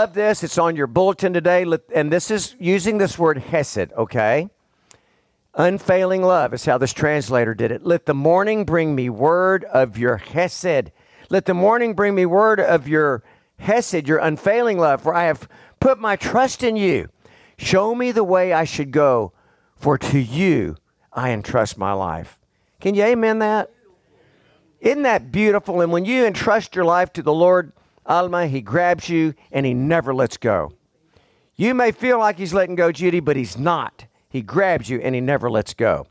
love this. It's on your bulletin today. And this is using this word hesed, okay? Unfailing love is how this translator did it. Let the morning bring me word of your hesed. Let the morning bring me word of your hesed, your unfailing love, for I have put my trust in you. Show me the way I should go, for to you I entrust my life. Can you amen that? Isn't that beautiful? And when you entrust your life to the Lord, Alma, He grabs you and He never lets go. You may feel like He's letting go, Judy, but He's not. He grabs you and He never lets go.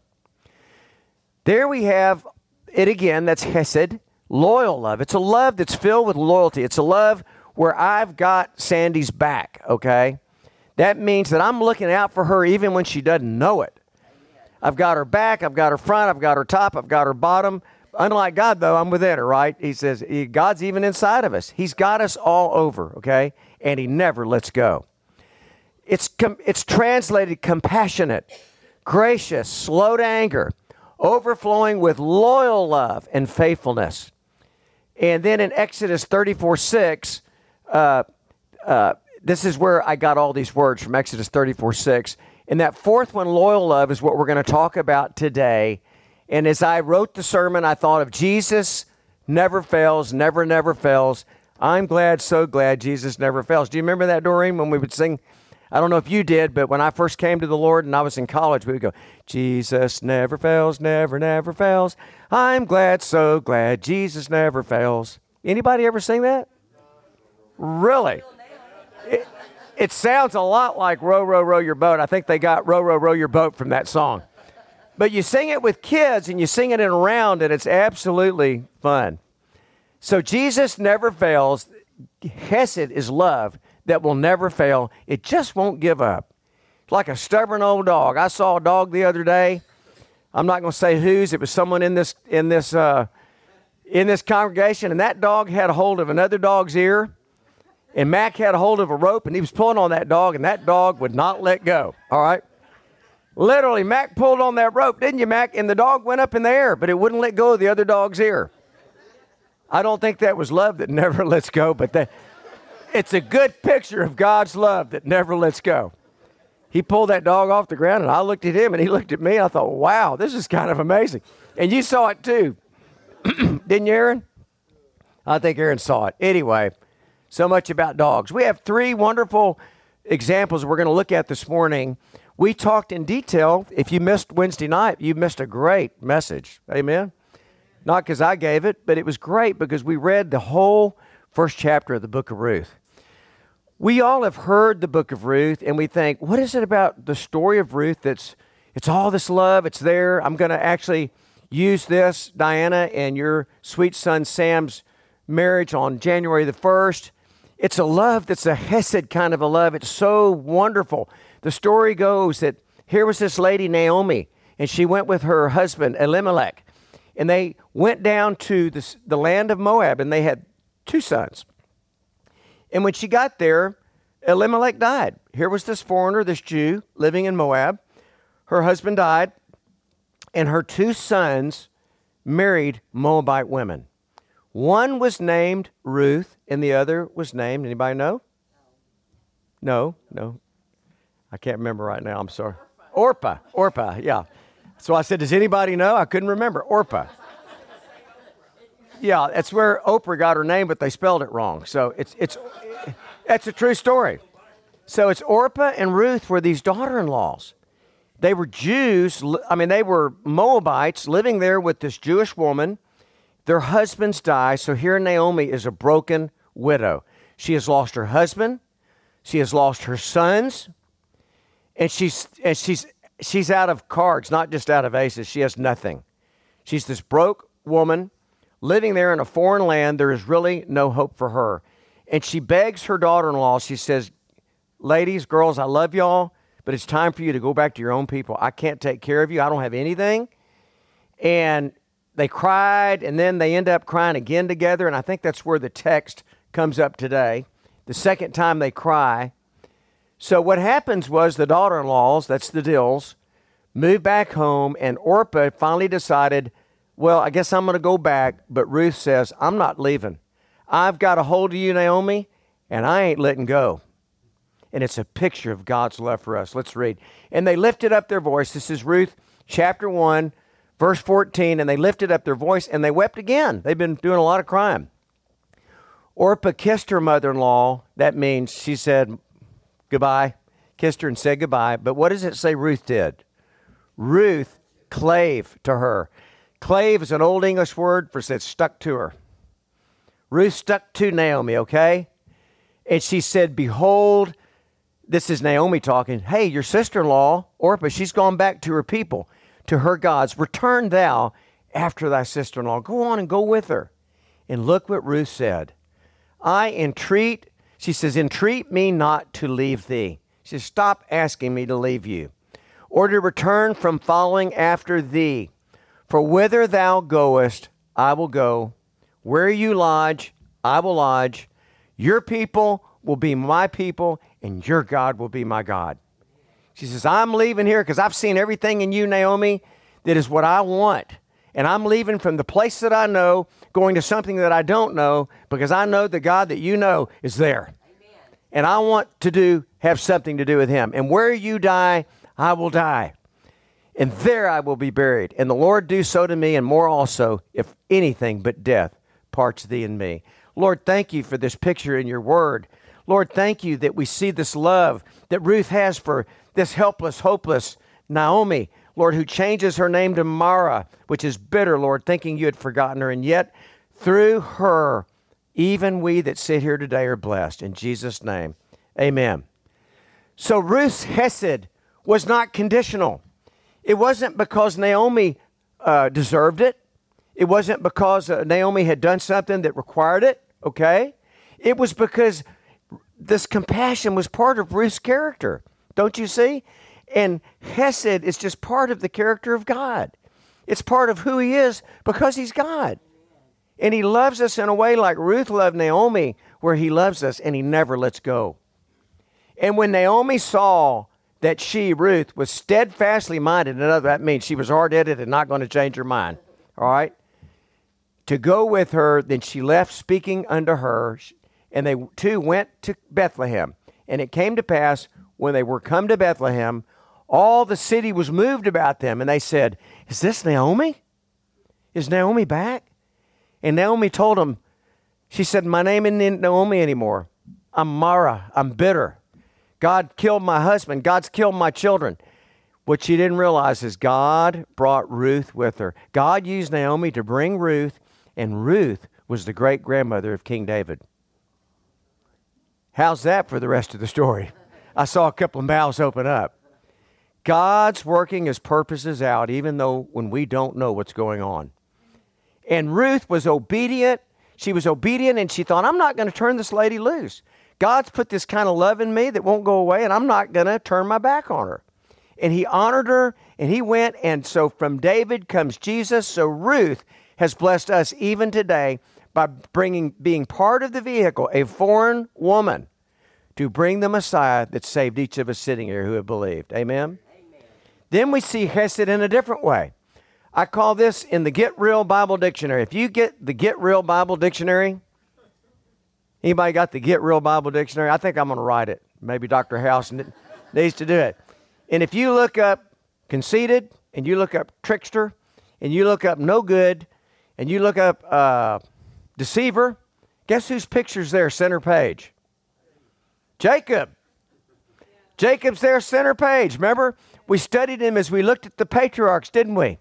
There we have it again. That's Hesed, loyal love. It's a love that's filled with loyalty. It's a love where I've got Sandy's back, okay? That means that I'm looking out for her even when she doesn't know it. I've got her back, I've got her front, I've got her top, I've got her bottom. Unlike God, though, I'm within her, right? He says, God's even inside of us. He's got us all over, okay? And He never lets go. It's, com- it's translated compassionate, gracious, slow to anger, overflowing with loyal love and faithfulness. And then in Exodus 34 6, uh, uh, this is where I got all these words from Exodus 34 6. And that fourth one, loyal love, is what we're going to talk about today. And as I wrote the sermon, I thought of Jesus never fails, never, never fails. I'm glad, so glad Jesus never fails. Do you remember that, Doreen, when we would sing I don't know if you did, but when I first came to the Lord and I was in college, we would go, Jesus never fails, never, never fails. I'm glad, so glad, Jesus never fails. Anybody ever sing that? Really? It, it sounds a lot like Row, Row, Row Your Boat. I think they got Row, Row, Row Your Boat from that song. But you sing it with kids and you sing it in a round, and it's absolutely fun. So Jesus never fails. Hesed is love that will never fail. It just won't give up. It's like a stubborn old dog. I saw a dog the other day. I'm not going to say whose. It was someone in this in this uh, in this congregation, and that dog had a hold of another dog's ear, and Mac had a hold of a rope, and he was pulling on that dog, and that dog would not let go. All right. Literally, Mac pulled on that rope, didn't you, Mac? And the dog went up in the air, but it wouldn't let go of the other dog's ear. I don't think that was love that never lets go, but that, it's a good picture of God's love that never lets go. He pulled that dog off the ground, and I looked at him, and he looked at me. And I thought, wow, this is kind of amazing. And you saw it too, didn't you, Aaron? I think Aaron saw it. Anyway, so much about dogs. We have three wonderful examples we're going to look at this morning. We talked in detail. If you missed Wednesday night, you missed a great message. Amen. Not because I gave it, but it was great because we read the whole first chapter of the book of Ruth. We all have heard the book of Ruth and we think, what is it about the story of Ruth that's it's all this love, it's there. I'm going to actually use this, Diana, and your sweet son Sam's marriage on January the 1st. It's a love that's a Hesed kind of a love. It's so wonderful. The story goes that here was this lady, Naomi, and she went with her husband, Elimelech, and they went down to the, the land of Moab, and they had two sons. And when she got there, Elimelech died. Here was this foreigner, this Jew, living in Moab. Her husband died, and her two sons married Moabite women. One was named Ruth, and the other was named, anybody know? No, no. I can't remember right now. I'm sorry. Orpah, Orpah, yeah. So I said, Does anybody know? I couldn't remember. Orpah. yeah, that's where Oprah got her name, but they spelled it wrong. So it's it's that's a true story. So it's Orpah and Ruth were these daughter-in-laws. They were Jews. I mean, they were Moabites living there with this Jewish woman. Their husbands die. So here Naomi is a broken widow. She has lost her husband. She has lost her sons, and she's and she's she's out of cards, not just out of aces. She has nothing. She's this broke woman living there in a foreign land, there is really no hope for her. And she begs her daughter in law, she says, Ladies, girls, I love y'all, but it's time for you to go back to your own people. I can't take care of you. I don't have anything. And they cried, and then they end up crying again together. And I think that's where the text comes up today. The second time they cry. So what happens was the daughter in laws, that's the Dills, moved back home, and Orpah finally decided well, I guess I'm going to go back. But Ruth says, I'm not leaving. I've got a hold of you, Naomi, and I ain't letting go. And it's a picture of God's love for us. Let's read. And they lifted up their voice. This is Ruth chapter 1, verse 14. And they lifted up their voice and they wept again. They've been doing a lot of crime. Orpah kissed her mother in law. That means she said goodbye, kissed her and said goodbye. But what does it say Ruth did? Ruth clave to her. Clave is an old English word for said stuck to her. Ruth stuck to Naomi, okay? And she said, Behold, this is Naomi talking. Hey, your sister in law, Orpah, she's gone back to her people, to her gods. Return thou after thy sister in law. Go on and go with her. And look what Ruth said. I entreat, she says, entreat me not to leave thee. She says, stop asking me to leave you, or to return from following after thee. For whither thou goest, I will go. Where you lodge, I will lodge. Your people will be my people, and your God will be my God. She says, I'm leaving here because I've seen everything in you, Naomi, that is what I want. And I'm leaving from the place that I know, going to something that I don't know, because I know the God that you know is there. Amen. And I want to do have something to do with him. And where you die, I will die. And there I will be buried. And the Lord do so to me, and more also, if anything but death parts thee and me. Lord, thank you for this picture in your word. Lord, thank you that we see this love that Ruth has for this helpless, hopeless Naomi. Lord, who changes her name to Mara, which is bitter, Lord, thinking you had forgotten her. And yet, through her, even we that sit here today are blessed. In Jesus' name, amen. So Ruth's Hesed was not conditional. It wasn't because Naomi uh, deserved it. It wasn't because uh, Naomi had done something that required it, okay? It was because this compassion was part of Ruth's character. Don't you see? And Hesed is just part of the character of God. It's part of who He is because He's God. And He loves us in a way like Ruth loved Naomi, where He loves us and He never lets go. And when Naomi saw that she, Ruth, was steadfastly minded, another that means she was hard headed and not going to change her mind, all right? To go with her, then she left speaking unto her, and they two went to Bethlehem. And it came to pass when they were come to Bethlehem, all the city was moved about them, and they said, Is this Naomi? Is Naomi back? And Naomi told them, She said, My name isn't Naomi anymore. I'm Mara. I'm bitter. God killed my husband. God's killed my children. What she didn't realize is God brought Ruth with her. God used Naomi to bring Ruth, and Ruth was the great grandmother of King David. How's that for the rest of the story? I saw a couple of mouths open up. God's working his purposes out even though when we don't know what's going on. And Ruth was obedient. She was obedient and she thought, I'm not going to turn this lady loose. God's put this kind of love in me that won't go away, and I'm not going to turn my back on her. And he honored her and he went. And so from David comes Jesus. So Ruth has blessed us even today by bringing, being part of the vehicle, a foreign woman, to bring the Messiah that saved each of us sitting here who have believed. Amen? Then we see Hesed in a different way. I call this in the Get Real Bible Dictionary. If you get the Get Real Bible Dictionary, anybody got the Get Real Bible Dictionary? I think I'm going to write it. Maybe Dr. House needs to do it. And if you look up conceited, and you look up trickster, and you look up no good, and you look up uh, deceiver, guess whose picture's there, center page? Jacob. Jacob's there, center page. Remember? We studied him as we looked at the patriarchs, didn't we?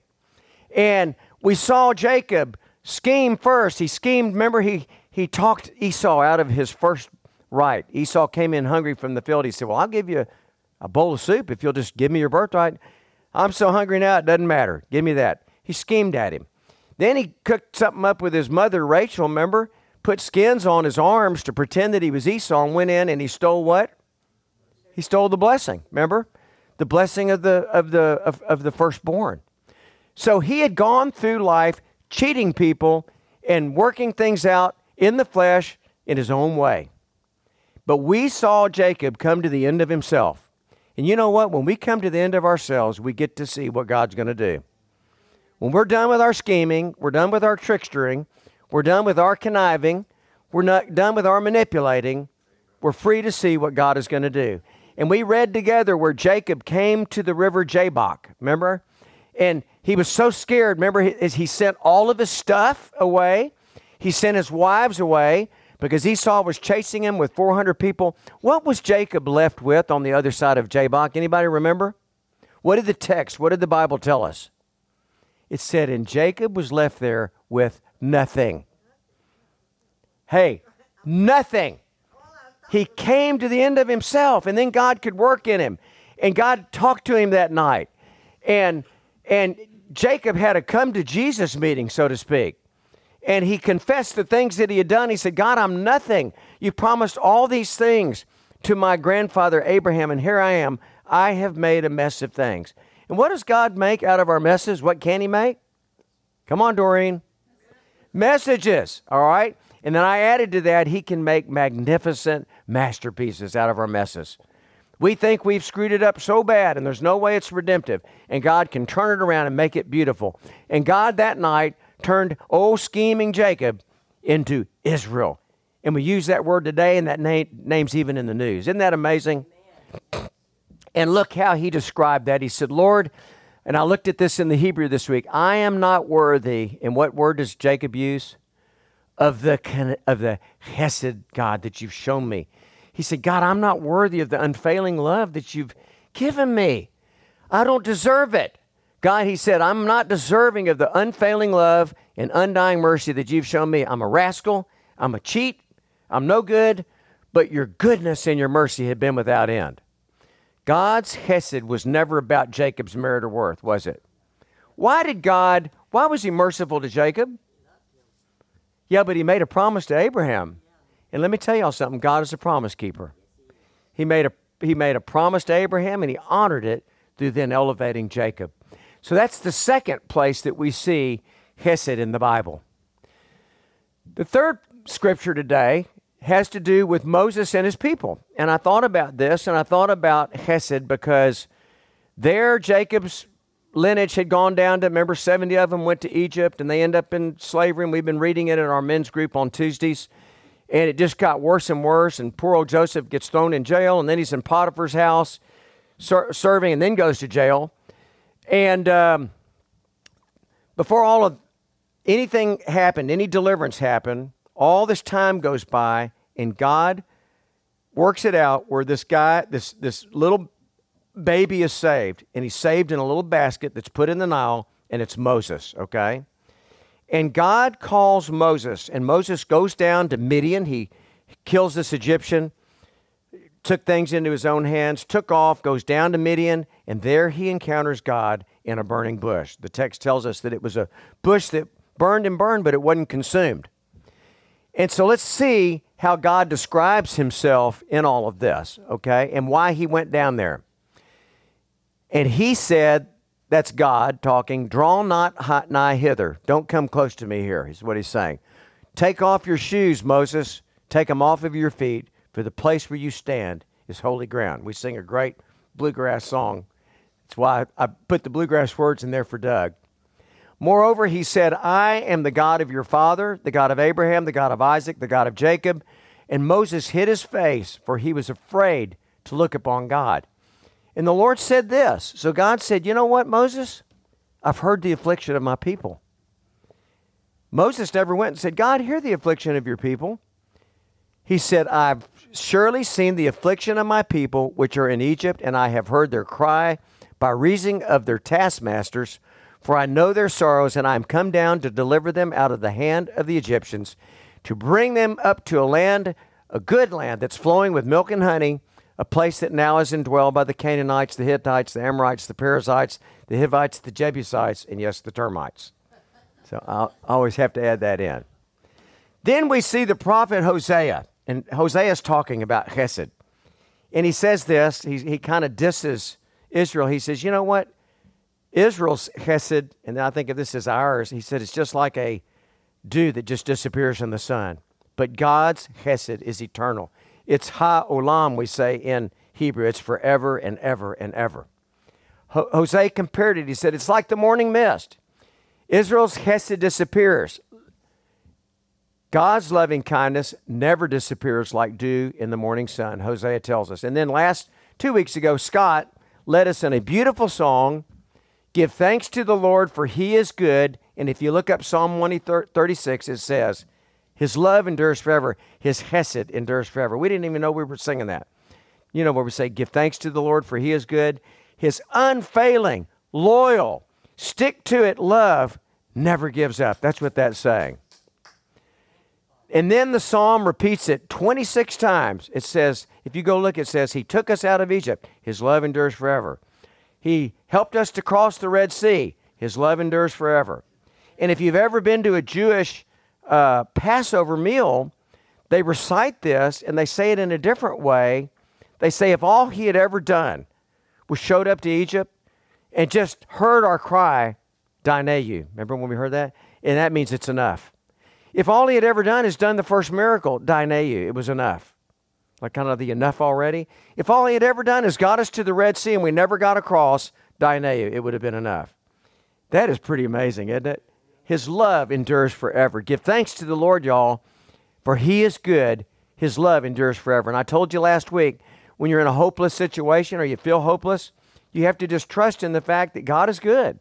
And we saw Jacob scheme first. He schemed, remember, he, he talked Esau out of his first right. Esau came in hungry from the field. He said, Well, I'll give you a, a bowl of soup if you'll just give me your birthright. I'm so hungry now, it doesn't matter. Give me that. He schemed at him. Then he cooked something up with his mother, Rachel, remember? Put skins on his arms to pretend that he was Esau and went in and he stole what? He stole the blessing, remember? The blessing of the, of the, of, of the firstborn. So he had gone through life cheating people and working things out in the flesh in his own way. But we saw Jacob come to the end of himself. And you know what? When we come to the end of ourselves, we get to see what God's going to do. When we're done with our scheming, we're done with our trickstering, we're done with our conniving, we're not done with our manipulating, we're free to see what God is going to do. And we read together where Jacob came to the river Jabbok, remember? And he was so scared. Remember, he, he sent all of his stuff away, he sent his wives away because Esau was chasing him with 400 people. What was Jacob left with on the other side of Jabbok? Anybody remember? What did the text, what did the Bible tell us? It said, and Jacob was left there with nothing. Hey, nothing. He came to the end of himself, and then God could work in him. And God talked to him that night. And and Jacob had a come to Jesus meeting, so to speak. And he confessed the things that he had done. He said, God, I'm nothing. You promised all these things to my grandfather Abraham, and here I am. I have made a mess of things. And what does God make out of our messes? What can He make? Come on, Doreen. Messages, all right? And then I added to that, He can make magnificent masterpieces out of our messes. We think we've screwed it up so bad and there's no way it's redemptive. And God can turn it around and make it beautiful. And God that night turned old scheming Jacob into Israel. And we use that word today, and that name, name's even in the news. Isn't that amazing? And look how he described that. He said, Lord, and I looked at this in the Hebrew this week. I am not worthy. And what word does Jacob use? Of the of the Hesed God that you've shown me. He said, God, I'm not worthy of the unfailing love that you've given me. I don't deserve it. God, he said, I'm not deserving of the unfailing love and undying mercy that you've shown me. I'm a rascal. I'm a cheat. I'm no good. But your goodness and your mercy have been without end. God's Hesed was never about Jacob's merit or worth, was it? Why did God, why was he merciful to Jacob? Yeah, but he made a promise to Abraham. And let me tell y'all something God is a promise keeper. He made a, he made a promise to Abraham and he honored it through then elevating Jacob. So that's the second place that we see Hesed in the Bible. The third scripture today has to do with Moses and his people. And I thought about this and I thought about Hesed because there Jacob's lineage had gone down to, remember, 70 of them went to Egypt and they end up in slavery. And we've been reading it in our men's group on Tuesdays. And it just got worse and worse. And poor old Joseph gets thrown in jail and then he's in Potiphar's house ser- serving and then goes to jail. And um, before all of anything happened, any deliverance happened, all this time goes by, and God works it out where this guy, this, this little baby is saved, and he's saved in a little basket that's put in the Nile, and it's Moses, okay? And God calls Moses, and Moses goes down to Midian. He kills this Egyptian, took things into his own hands, took off, goes down to Midian, and there he encounters God in a burning bush. The text tells us that it was a bush that burned and burned, but it wasn't consumed. And so let's see how God describes himself in all of this, okay, and why he went down there. And he said, That's God talking, draw not nigh hither. Don't come close to me here, is what he's saying. Take off your shoes, Moses. Take them off of your feet, for the place where you stand is holy ground. We sing a great bluegrass song. That's why I put the bluegrass words in there for Doug. Moreover, he said, I am the God of your father, the God of Abraham, the God of Isaac, the God of Jacob. And Moses hid his face, for he was afraid to look upon God. And the Lord said this. So God said, You know what, Moses? I've heard the affliction of my people. Moses never went and said, God, hear the affliction of your people. He said, I've surely seen the affliction of my people which are in Egypt, and I have heard their cry by reason of their taskmasters for I know their sorrows, and I am come down to deliver them out of the hand of the Egyptians, to bring them up to a land, a good land that's flowing with milk and honey, a place that now is indwelled by the Canaanites, the Hittites, the Amorites, the Perizzites, the Hivites, the Jebusites, and yes, the termites. So I always have to add that in. Then we see the prophet Hosea, and Hosea is talking about Hesed. And he says this, he, he kind of disses Israel. He says, You know what? Israel's Hesed, and I think of this as ours, he said it's just like a dew that just disappears in the sun. But God's Hesed is eternal. It's Ha-olam, we say in Hebrew. It's forever and ever and ever. Ho- Hosea compared it. He said, It's like the morning mist. Israel's Hesed disappears. God's loving kindness never disappears like dew in the morning sun, Hosea tells us. And then last two weeks ago, Scott led us in a beautiful song Give thanks to the Lord, for he is good. And if you look up Psalm 136, it says, His love endures forever, His Hesed endures forever. We didn't even know we were singing that. You know where we say, Give thanks to the Lord, for he is good. His unfailing, loyal, stick to it love never gives up. That's what that's saying. And then the psalm repeats it 26 times. It says, if you go look, it says, He took us out of Egypt. His love endures forever. He helped us to cross the Red Sea. His love endures forever. And if you've ever been to a Jewish uh, Passover meal, they recite this and they say it in a different way. They say, if all he had ever done was showed up to Egypt and just heard our cry, Dayenu. Remember when we heard that? And that means it's enough. If all he had ever done is done the first miracle, Dayenu, it was enough. Like kind of the enough already. If all he had ever done is got us to the Red Sea and we never got across, Dayenu, it would have been enough. That is pretty amazing, isn't it? His love endures forever. Give thanks to the Lord, y'all, for he is good. His love endures forever. And I told you last week, when you're in a hopeless situation or you feel hopeless, you have to just trust in the fact that God is good.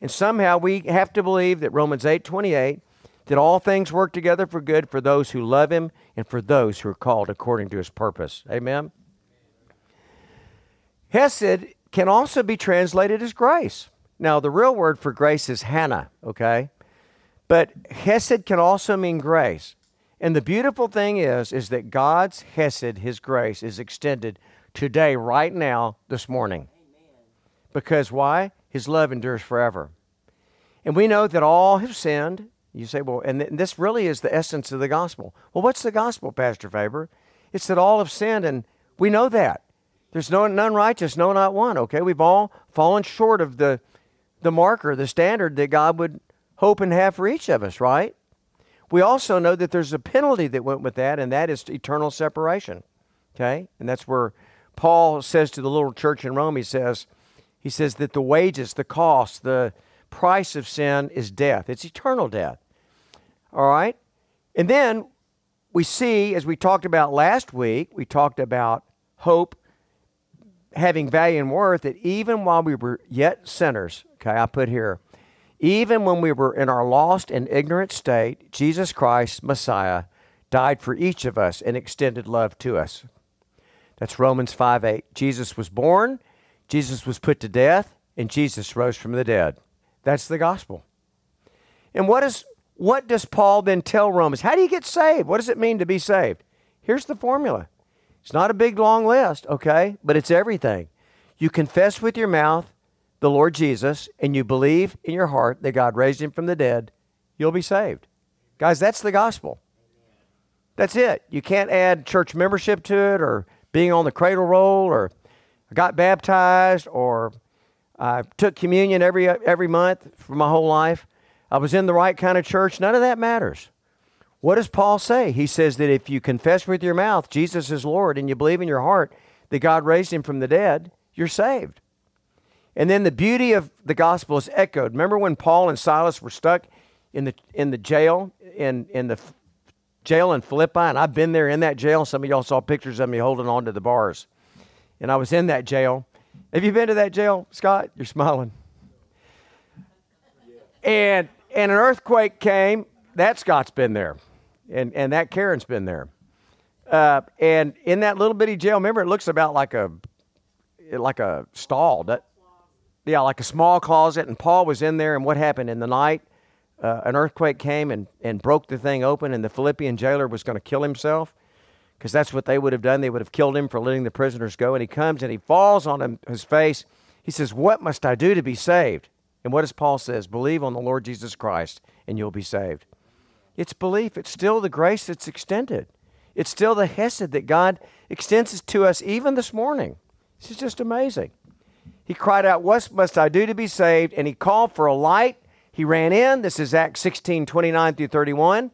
And somehow we have to believe that Romans 8 28, that all things work together for good for those who love him and for those who are called according to his purpose. Amen. Hesed can also be translated as grace. Now, the real word for grace is Hannah, okay? But Hesed can also mean grace. And the beautiful thing is, is that God's Hesed, His grace, is extended today, right now, this morning. Because why? His love endures forever. And we know that all have sinned. You say, well, and th- this really is the essence of the gospel. Well, what's the gospel, Pastor Faber? It's that all have sinned, and we know that. There's no none righteous, no not one. Okay, we've all fallen short of the the marker, the standard that God would hope and have for each of us, right? We also know that there's a penalty that went with that, and that is eternal separation. Okay? And that's where Paul says to the little church in Rome, he says, he says that the wages, the cost, the price of sin is death. It's eternal death. All right? And then we see, as we talked about last week, we talked about hope having value and worth, that even while we were yet sinners, okay, I put here, even when we were in our lost and ignorant state, Jesus Christ, Messiah, died for each of us and extended love to us. That's Romans 5 8. Jesus was born, Jesus was put to death, and Jesus rose from the dead. That's the gospel. And what, is, what does Paul then tell Romans? How do you get saved? What does it mean to be saved? Here's the formula it's not a big, long list, okay? But it's everything. You confess with your mouth the Lord Jesus and you believe in your heart that God raised him from the dead, you'll be saved. Guys, that's the gospel. That's it. You can't add church membership to it or being on the cradle roll or I got baptized or I took communion every every month for my whole life. I was in the right kind of church. None of that matters. What does Paul say? He says that if you confess with your mouth Jesus is Lord and you believe in your heart that God raised him from the dead, you're saved. And then the beauty of the gospel is echoed. Remember when Paul and Silas were stuck in the in the jail in in the jail in Philippi, and I've been there in that jail. Some of y'all saw pictures of me holding on to the bars, and I was in that jail. Have you been to that jail, Scott? You're smiling. And and an earthquake came. That Scott's been there, and and that Karen's been there. Uh, and in that little bitty jail, remember, it looks about like a like a stall. Yeah, like a small closet. And Paul was in there, and what happened in the night? Uh, an earthquake came and, and broke the thing open, and the Philippian jailer was going to kill himself because that's what they would have done. They would have killed him for letting the prisoners go. And he comes and he falls on him, his face. He says, What must I do to be saved? And what does Paul says? Believe on the Lord Jesus Christ, and you'll be saved. It's belief. It's still the grace that's extended. It's still the hesed that God extends to us even this morning. This is just amazing. He cried out, What must I do to be saved? And he called for a light. He ran in. This is Acts 16 29 through 31.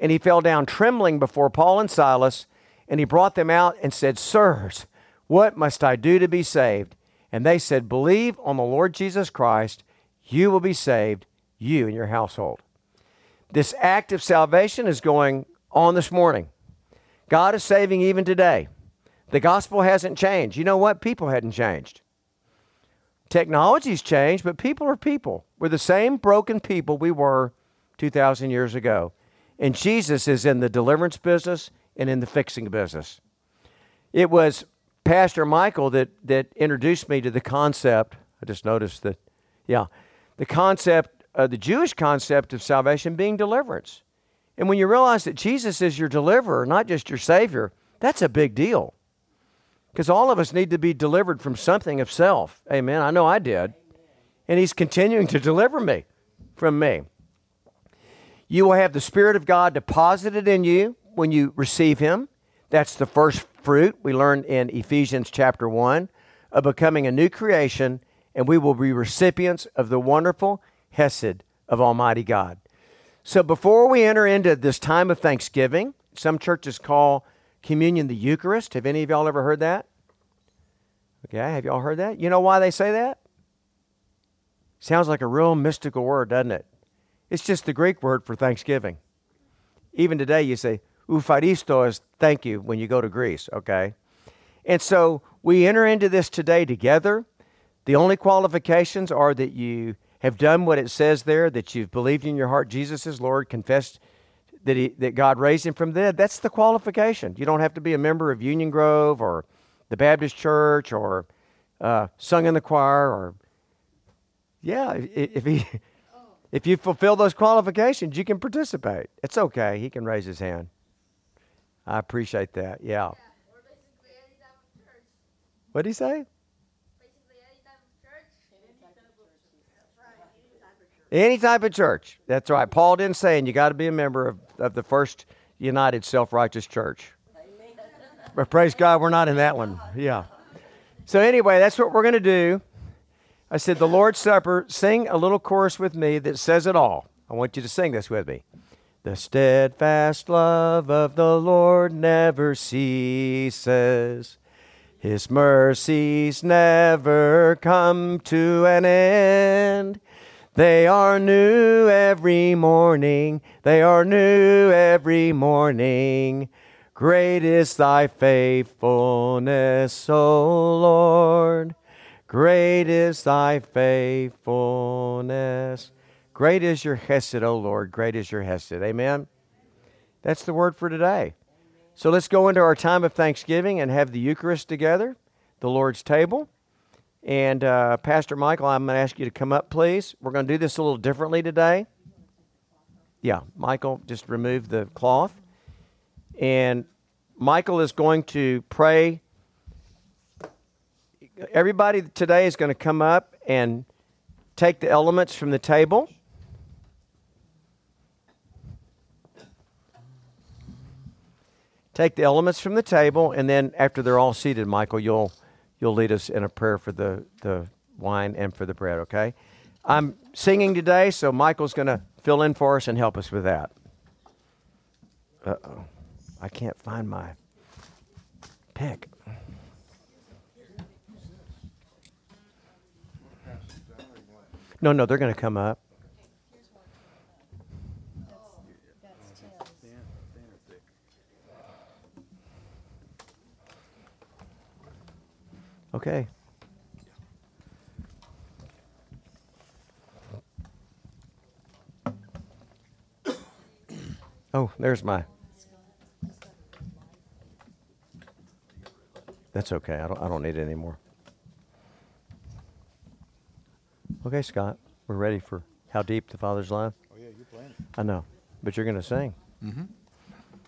And he fell down trembling before Paul and Silas. And he brought them out and said, Sirs, what must I do to be saved? And they said, Believe on the Lord Jesus Christ. You will be saved, you and your household. This act of salvation is going on this morning. God is saving even today. The gospel hasn't changed. You know what? People hadn't changed. Technology's changed, but people are people. We're the same broken people we were 2,000 years ago. And Jesus is in the deliverance business and in the fixing business. It was Pastor Michael that, that introduced me to the concept. I just noticed that, yeah, the concept, uh, the Jewish concept of salvation being deliverance. And when you realize that Jesus is your deliverer, not just your Savior, that's a big deal. Because all of us need to be delivered from something of self. Amen. I know I did. And He's continuing to deliver me from me. You will have the Spirit of God deposited in you when you receive Him. That's the first fruit we learned in Ephesians chapter 1 of becoming a new creation, and we will be recipients of the wonderful Hesed of Almighty God. So before we enter into this time of thanksgiving, some churches call communion the Eucharist. Have any of y'all ever heard that? Okay, have y'all heard that? You know why they say that? Sounds like a real mystical word, doesn't it? It's just the Greek word for thanksgiving. Even today, you say, Eucharisto is thank you when you go to Greece, okay? And so we enter into this today together. The only qualifications are that you have done what it says there, that you've believed in your heart Jesus is Lord, confessed that, he, that God raised him from the dead. That's the qualification. You don't have to be a member of Union Grove or the Baptist Church or uh, sung in the choir or, yeah, if, if he. If you fulfill those qualifications, you can participate. It's okay. He can raise his hand. I appreciate that. Yeah. What did he say? Any type of church. That's right. Paul didn't say, and you got to be a member of, of the first United Self Righteous Church. But praise God, we're not in that one. Yeah. So, anyway, that's what we're going to do. I said, The Lord's Supper, sing a little chorus with me that says it all. I want you to sing this with me. The steadfast love of the Lord never ceases. His mercies never come to an end. They are new every morning. They are new every morning. Great is thy faithfulness, O Lord. Great is thy faithfulness. Great is your hesed, O Lord. Great is your hesed. Amen. That's the word for today. So let's go into our time of thanksgiving and have the Eucharist together, the Lord's table. And uh, Pastor Michael, I'm going to ask you to come up, please. We're going to do this a little differently today. Yeah, Michael, just remove the cloth. And Michael is going to pray. Everybody today is going to come up and take the elements from the table. Take the elements from the table, and then after they're all seated, Michael, you'll you'll lead us in a prayer for the, the wine and for the bread, okay? I'm singing today, so Michael's going to fill in for us and help us with that. Uh oh. I can't find my pick. No, no, they're going to come up. Okay. Oh, there's my. That's okay. I don't, I don't need it anymore. Okay, Scott, we're ready for How Deep the Father's Love. Oh, yeah, you're playing. I know, but you're going to sing. Mm-hmm.